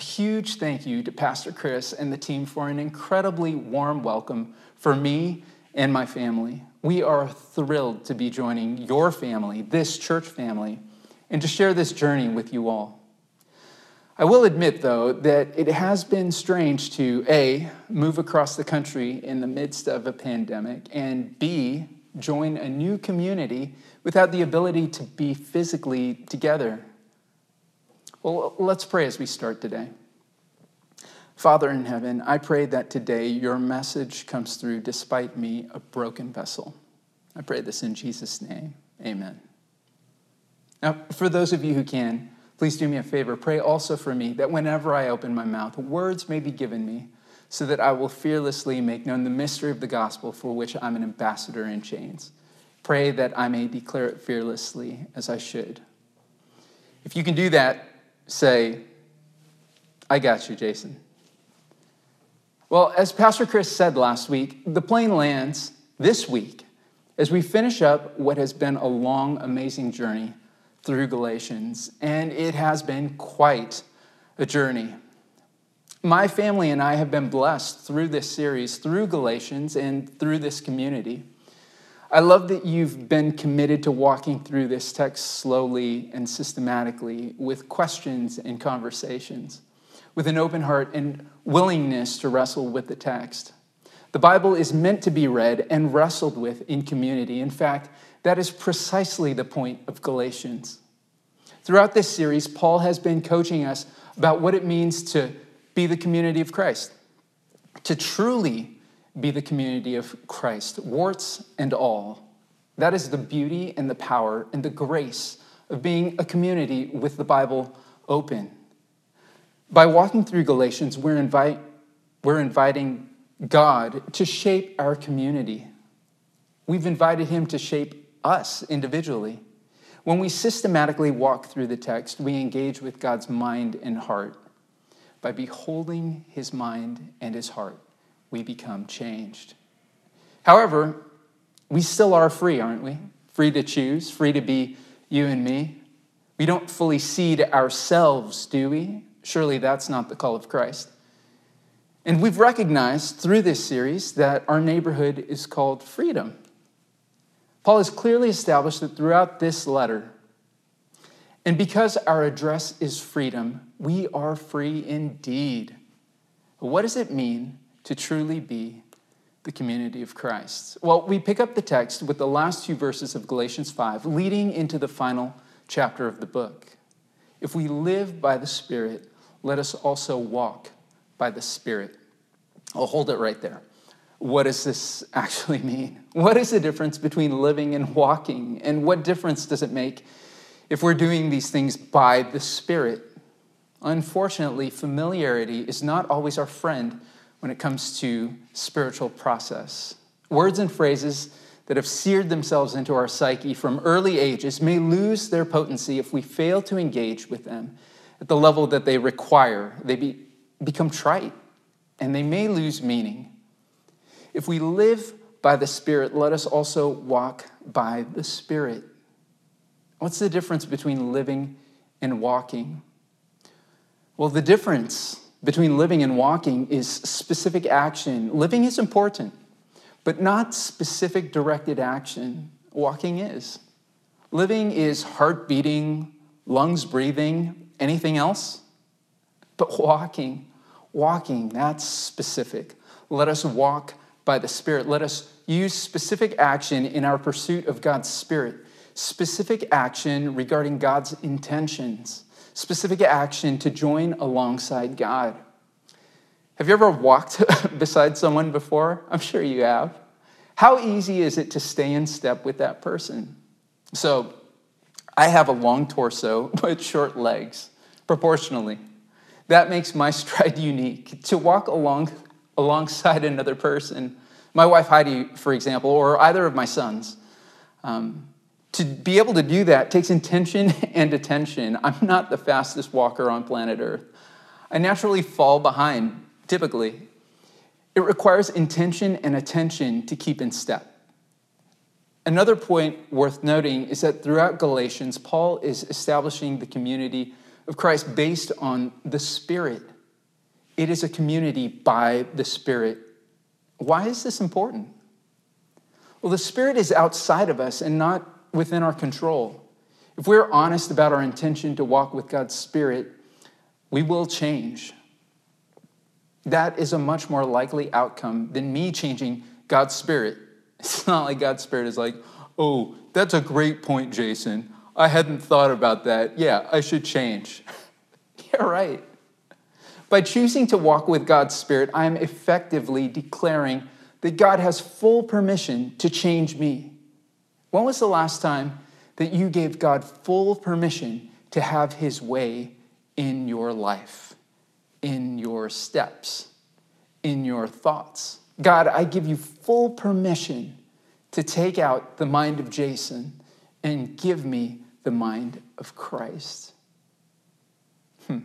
huge thank you to Pastor Chris and the team for an incredibly warm welcome for me and my family. We are thrilled to be joining your family, this church family, and to share this journey with you all. I will admit, though, that it has been strange to A, move across the country in the midst of a pandemic, and B, join a new community without the ability to be physically together. Well, let's pray as we start today. Father in heaven, I pray that today your message comes through despite me, a broken vessel. I pray this in Jesus' name. Amen. Now, for those of you who can, please do me a favor. Pray also for me that whenever I open my mouth, words may be given me so that I will fearlessly make known the mystery of the gospel for which I'm an ambassador in chains. Pray that I may declare it fearlessly as I should. If you can do that, say, I got you, Jason. Well, as Pastor Chris said last week, the plane lands this week as we finish up what has been a long, amazing journey through Galatians, and it has been quite a journey. My family and I have been blessed through this series, through Galatians, and through this community. I love that you've been committed to walking through this text slowly and systematically with questions and conversations, with an open heart and willingness to wrestle with the text. The Bible is meant to be read and wrestled with in community. In fact, that is precisely the point of Galatians. Throughout this series, Paul has been coaching us about what it means to be the community of Christ, to truly be the community of Christ, warts and all. That is the beauty and the power and the grace of being a community with the Bible open. By walking through Galatians, we're, invite, we're inviting God to shape our community. We've invited Him to shape us individually. When we systematically walk through the text, we engage with God's mind and heart. By beholding His mind and His heart, we become changed. However, we still are free, aren't we? Free to choose, free to be you and me. We don't fully cede ourselves, do we? Surely that's not the call of Christ. And we've recognized through this series that our neighborhood is called freedom. Paul has clearly established that throughout this letter, and because our address is freedom, we are free indeed. What does it mean to truly be the community of Christ? Well, we pick up the text with the last two verses of Galatians 5, leading into the final chapter of the book. If we live by the Spirit, let us also walk by the Spirit. I'll hold it right there. What does this actually mean? What is the difference between living and walking? And what difference does it make if we're doing these things by the Spirit? Unfortunately, familiarity is not always our friend when it comes to spiritual process. Words and phrases that have seared themselves into our psyche from early ages may lose their potency if we fail to engage with them at the level that they require. They be, become trite and they may lose meaning. If we live by the Spirit, let us also walk by the Spirit. What's the difference between living and walking? Well, the difference between living and walking is specific action. Living is important, but not specific directed action. Walking is. Living is heart beating, lungs breathing, anything else? But walking, walking, that's specific. Let us walk by the Spirit. Let us use specific action in our pursuit of God's Spirit, specific action regarding God's intentions specific action to join alongside God. Have you ever walked beside someone before? I'm sure you have. How easy is it to stay in step with that person? So, I have a long torso but short legs, proportionally. That makes my stride unique. To walk along alongside another person, my wife Heidi, for example, or either of my sons, um, to be able to do that takes intention and attention. I'm not the fastest walker on planet Earth. I naturally fall behind, typically. It requires intention and attention to keep in step. Another point worth noting is that throughout Galatians, Paul is establishing the community of Christ based on the Spirit. It is a community by the Spirit. Why is this important? Well, the Spirit is outside of us and not within our control. If we're honest about our intention to walk with God's Spirit, we will change. That is a much more likely outcome than me changing God's Spirit. It's not like God's Spirit is like, oh, that's a great point, Jason. I hadn't thought about that. Yeah, I should change. yeah, right. By choosing to walk with God's Spirit, I am effectively declaring that God has full permission to change me. When was the last time that you gave God full permission to have his way in your life, in your steps, in your thoughts? God, I give you full permission to take out the mind of Jason and give me the mind of Christ. Hmm.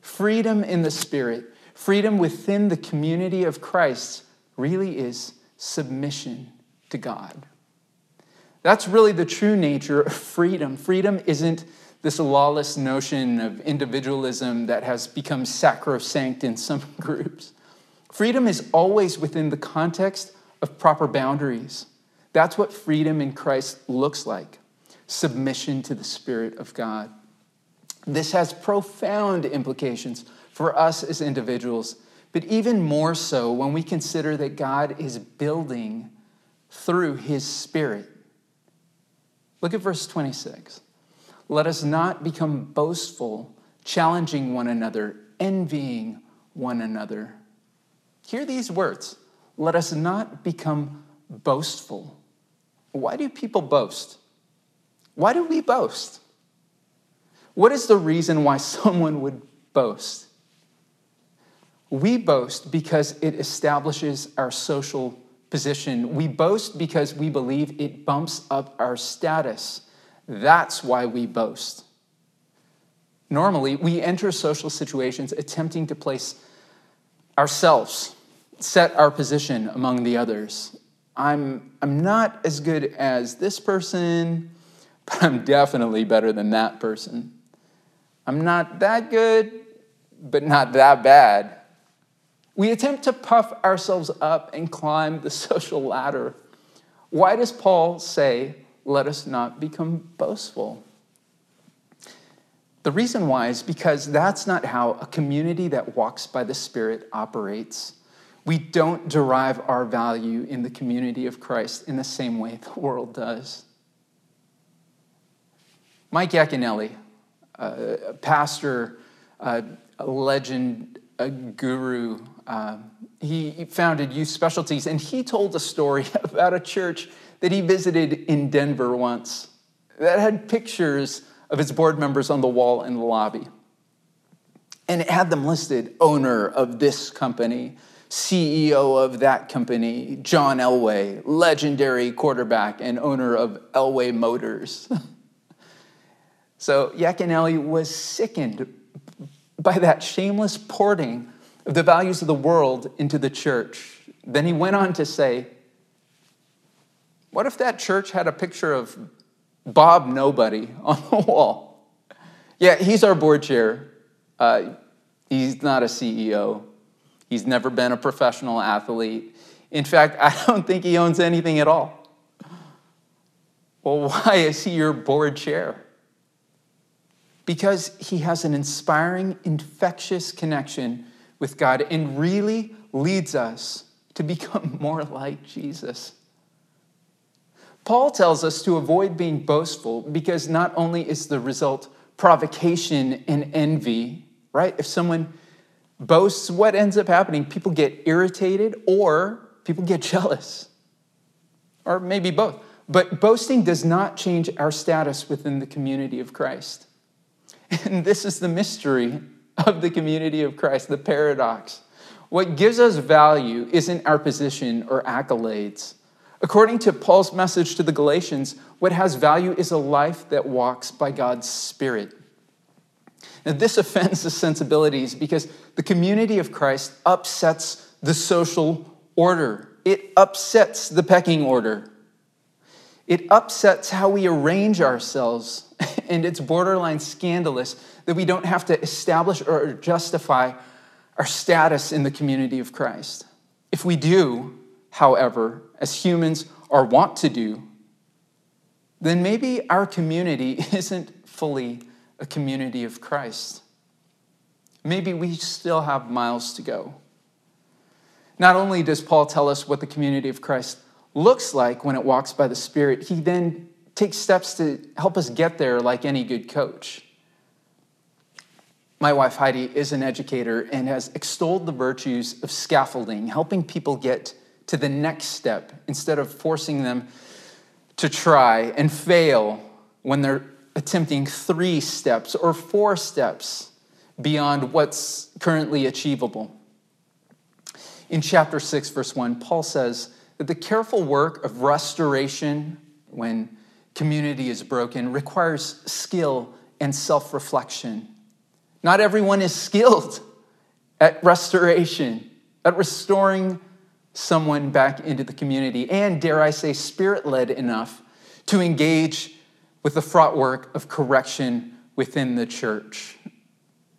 Freedom in the Spirit, freedom within the community of Christ, really is submission to God. That's really the true nature of freedom. Freedom isn't this lawless notion of individualism that has become sacrosanct in some groups. Freedom is always within the context of proper boundaries. That's what freedom in Christ looks like submission to the Spirit of God. This has profound implications for us as individuals, but even more so when we consider that God is building through His Spirit. Look at verse 26. Let us not become boastful, challenging one another, envying one another. Hear these words let us not become boastful. Why do people boast? Why do we boast? What is the reason why someone would boast? We boast because it establishes our social position. We boast because we believe it bumps up our status. That's why we boast. Normally, we enter social situations attempting to place ourselves set our position among the others. I'm, I'm not as good as this person, but I'm definitely better than that person. I'm not that good, but not that bad. We attempt to puff ourselves up and climb the social ladder. Why does Paul say, let us not become boastful? The reason why is because that's not how a community that walks by the Spirit operates. We don't derive our value in the community of Christ in the same way the world does. Mike Yaconelli, a pastor, a legend, a guru, uh, he founded Youth Specialties, and he told a story about a church that he visited in Denver once that had pictures of its board members on the wall in the lobby. And it had them listed owner of this company, CEO of that company, John Elway, legendary quarterback and owner of Elway Motors. so Yaconelli was sickened by that shameless porting of the values of the world into the church. Then he went on to say, What if that church had a picture of Bob Nobody on the wall? Yeah, he's our board chair. Uh, he's not a CEO. He's never been a professional athlete. In fact, I don't think he owns anything at all. Well, why is he your board chair? Because he has an inspiring, infectious connection with God and really leads us to become more like Jesus. Paul tells us to avoid being boastful because not only is the result provocation and envy, right? If someone boasts, what ends up happening? People get irritated or people get jealous, or maybe both. But boasting does not change our status within the community of Christ. And this is the mystery of the community of Christ, the paradox. What gives us value isn't our position or accolades. According to Paul's message to the Galatians, what has value is a life that walks by God's Spirit. Now, this offends the sensibilities because the community of Christ upsets the social order, it upsets the pecking order, it upsets how we arrange ourselves and it's borderline scandalous that we don't have to establish or justify our status in the community of Christ. If we do, however, as humans are wont to do, then maybe our community isn't fully a community of Christ. Maybe we still have miles to go. Not only does Paul tell us what the community of Christ looks like when it walks by the Spirit, he then takes steps to help us get there like any good coach. My wife Heidi is an educator and has extolled the virtues of scaffolding, helping people get to the next step instead of forcing them to try and fail when they're attempting three steps or four steps beyond what's currently achievable. In chapter 6, verse 1, Paul says that the careful work of restoration when community is broken requires skill and self reflection. Not everyone is skilled at restoration, at restoring someone back into the community, and dare I say, spirit led enough to engage with the fraught work of correction within the church.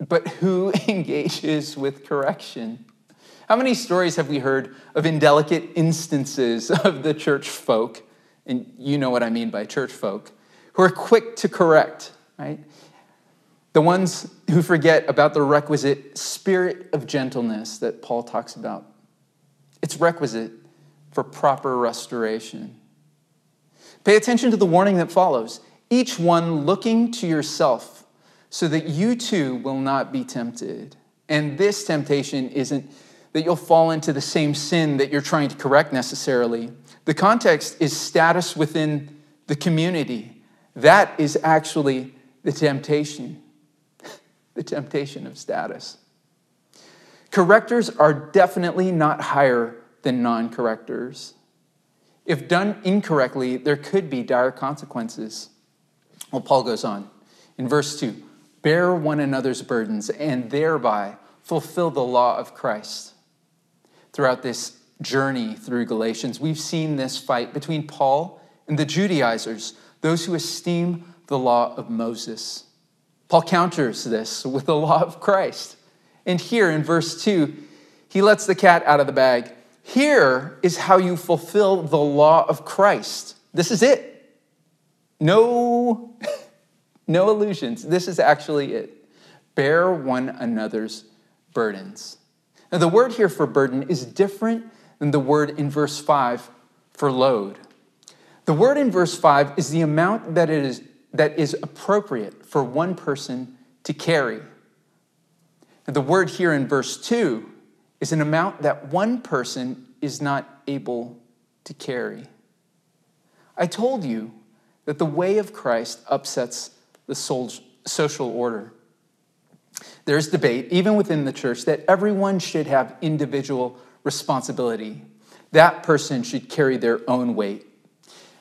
But who engages with correction? How many stories have we heard of indelicate instances of the church folk, and you know what I mean by church folk, who are quick to correct, right? The ones who forget about the requisite spirit of gentleness that Paul talks about. It's requisite for proper restoration. Pay attention to the warning that follows each one looking to yourself so that you too will not be tempted. And this temptation isn't that you'll fall into the same sin that you're trying to correct necessarily. The context is status within the community. That is actually the temptation, the temptation of status. Correctors are definitely not higher than non correctors. If done incorrectly, there could be dire consequences. Well, Paul goes on in verse 2 bear one another's burdens and thereby fulfill the law of Christ. Throughout this journey through Galatians, we've seen this fight between Paul and the Judaizers, those who esteem the law of Moses. Paul counters this with the law of Christ. And here in verse 2, he lets the cat out of the bag. Here is how you fulfill the law of Christ. This is it. No, no illusions. This is actually it. Bear one another's burdens. Now, the word here for burden is different than the word in verse 5 for load. The word in verse 5 is the amount that, it is, that is appropriate for one person to carry. And the word here in verse 2 is an amount that one person is not able to carry. I told you that the way of Christ upsets the social order. There's debate, even within the church, that everyone should have individual responsibility. That person should carry their own weight.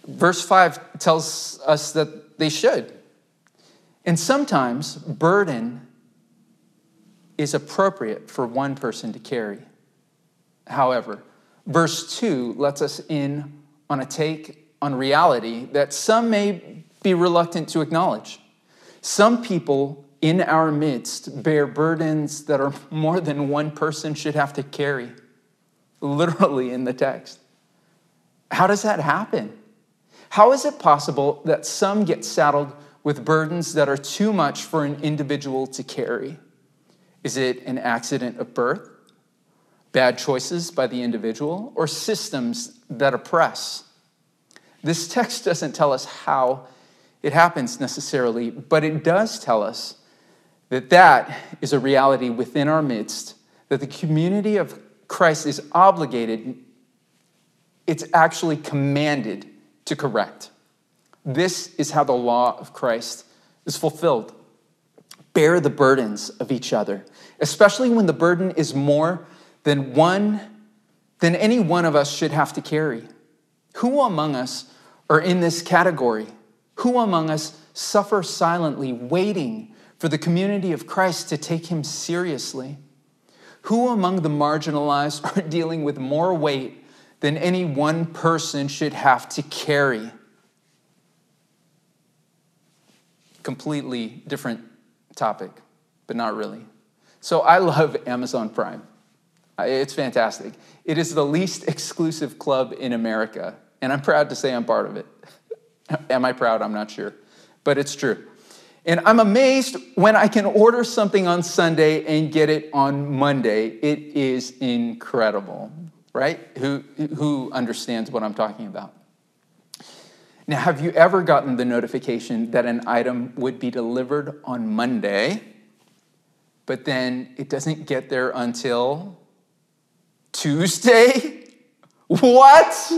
Verse 5 tells us that they should. And sometimes burden is appropriate for one person to carry. However, verse 2 lets us in on a take on reality that some may be reluctant to acknowledge. Some people in our midst bear burdens that are more than one person should have to carry, literally in the text. How does that happen? How is it possible that some get saddled with burdens that are too much for an individual to carry? Is it an accident of birth, bad choices by the individual, or systems that oppress? This text doesn't tell us how it happens necessarily, but it does tell us that that is a reality within our midst, that the community of Christ is obligated, it's actually commanded to correct. This is how the law of Christ is fulfilled. Bear the burdens of each other, especially when the burden is more than one than any one of us should have to carry. Who among us are in this category? Who among us suffer silently, waiting for the community of Christ to take him seriously? Who among the marginalized are dealing with more weight than any one person should have to carry? completely different topic, but not really. So I love Amazon Prime. It's fantastic. It is the least exclusive club in America, and I'm proud to say I'm part of it. Am I proud? I'm not sure, but it's true. And I'm amazed when I can order something on Sunday and get it on Monday. It is incredible, right? Who, who understands what I'm talking about? Now, have you ever gotten the notification that an item would be delivered on Monday, but then it doesn't get there until Tuesday? What?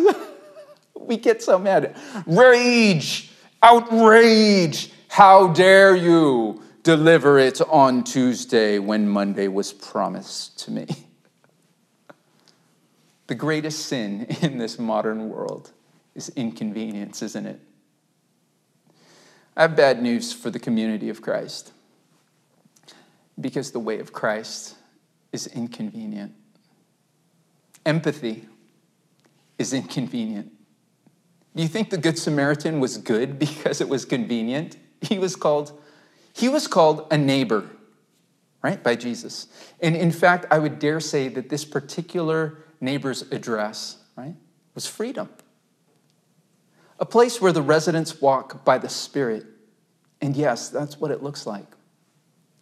we get so mad. Rage, outrage. How dare you deliver it on Tuesday when Monday was promised to me? The greatest sin in this modern world is inconvenience, isn't it? I have bad news for the community of Christ because the way of Christ is inconvenient. Empathy is inconvenient. Do you think the Good Samaritan was good because it was convenient? He was called, he was called a neighbor, right, by Jesus. And in fact, I would dare say that this particular neighbor's address, right, was freedom a place where the residents walk by the Spirit. And yes, that's what it looks like.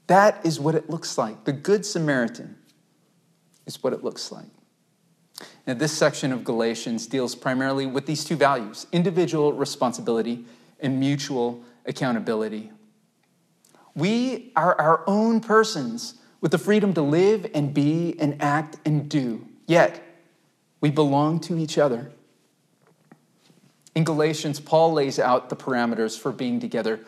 That is what it looks like. The Good Samaritan is what it looks like. Now, this section of Galatians deals primarily with these two values individual responsibility and mutual accountability. We are our own persons with the freedom to live and be and act and do, yet we belong to each other. In Galatians, Paul lays out the parameters for being together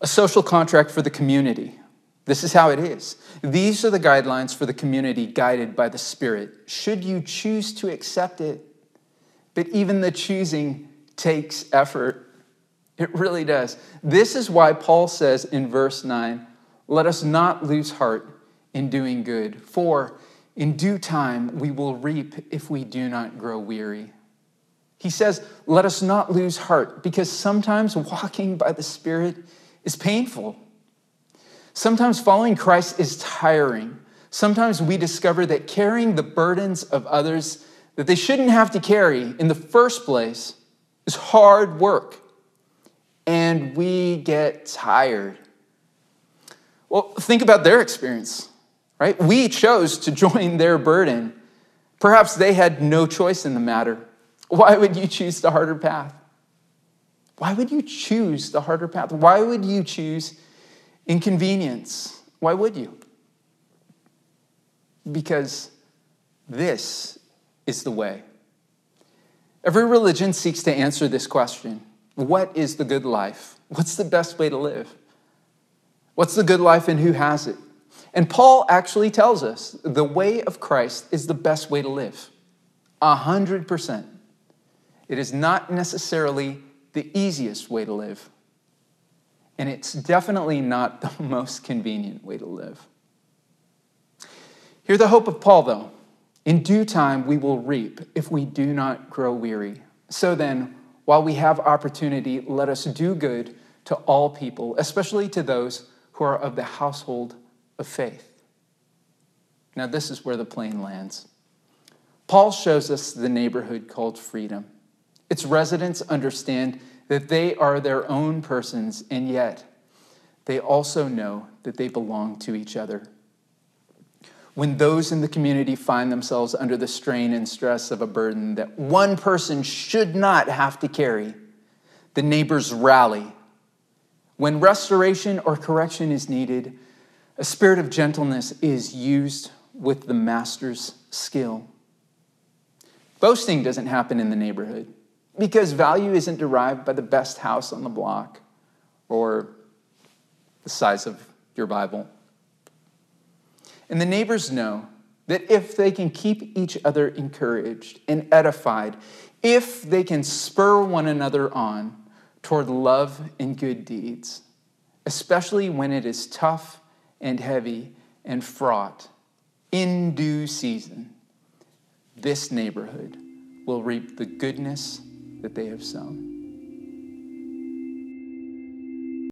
a social contract for the community. This is how it is. These are the guidelines for the community guided by the Spirit, should you choose to accept it. But even the choosing takes effort. It really does. This is why Paul says in verse 9, let us not lose heart in doing good, for in due time we will reap if we do not grow weary. He says, Let us not lose heart, because sometimes walking by the Spirit is painful. Sometimes following Christ is tiring. Sometimes we discover that carrying the burdens of others that they shouldn't have to carry in the first place is hard work. And we get tired. Well, think about their experience, right? We chose to join their burden. Perhaps they had no choice in the matter. Why would you choose the harder path? Why would you choose the harder path? Why would you choose inconvenience? Why would you? Because this is the way. Every religion seeks to answer this question What is the good life? What's the best way to live? What's the good life and who has it? And Paul actually tells us the way of Christ is the best way to live. A hundred percent. It is not necessarily the easiest way to live. And it's definitely not the most convenient way to live. Hear the hope of Paul, though. In due time, we will reap if we do not grow weary. So then, while we have opportunity, let us do good to all people, especially to those who are of the household of faith. Now, this is where the plane lands. Paul shows us the neighborhood called freedom. Its residents understand that they are their own persons, and yet they also know that they belong to each other. When those in the community find themselves under the strain and stress of a burden that one person should not have to carry, the neighbors rally. When restoration or correction is needed, a spirit of gentleness is used with the master's skill. Boasting doesn't happen in the neighborhood. Because value isn't derived by the best house on the block or the size of your Bible. And the neighbors know that if they can keep each other encouraged and edified, if they can spur one another on toward love and good deeds, especially when it is tough and heavy and fraught, in due season, this neighborhood will reap the goodness that they have sown.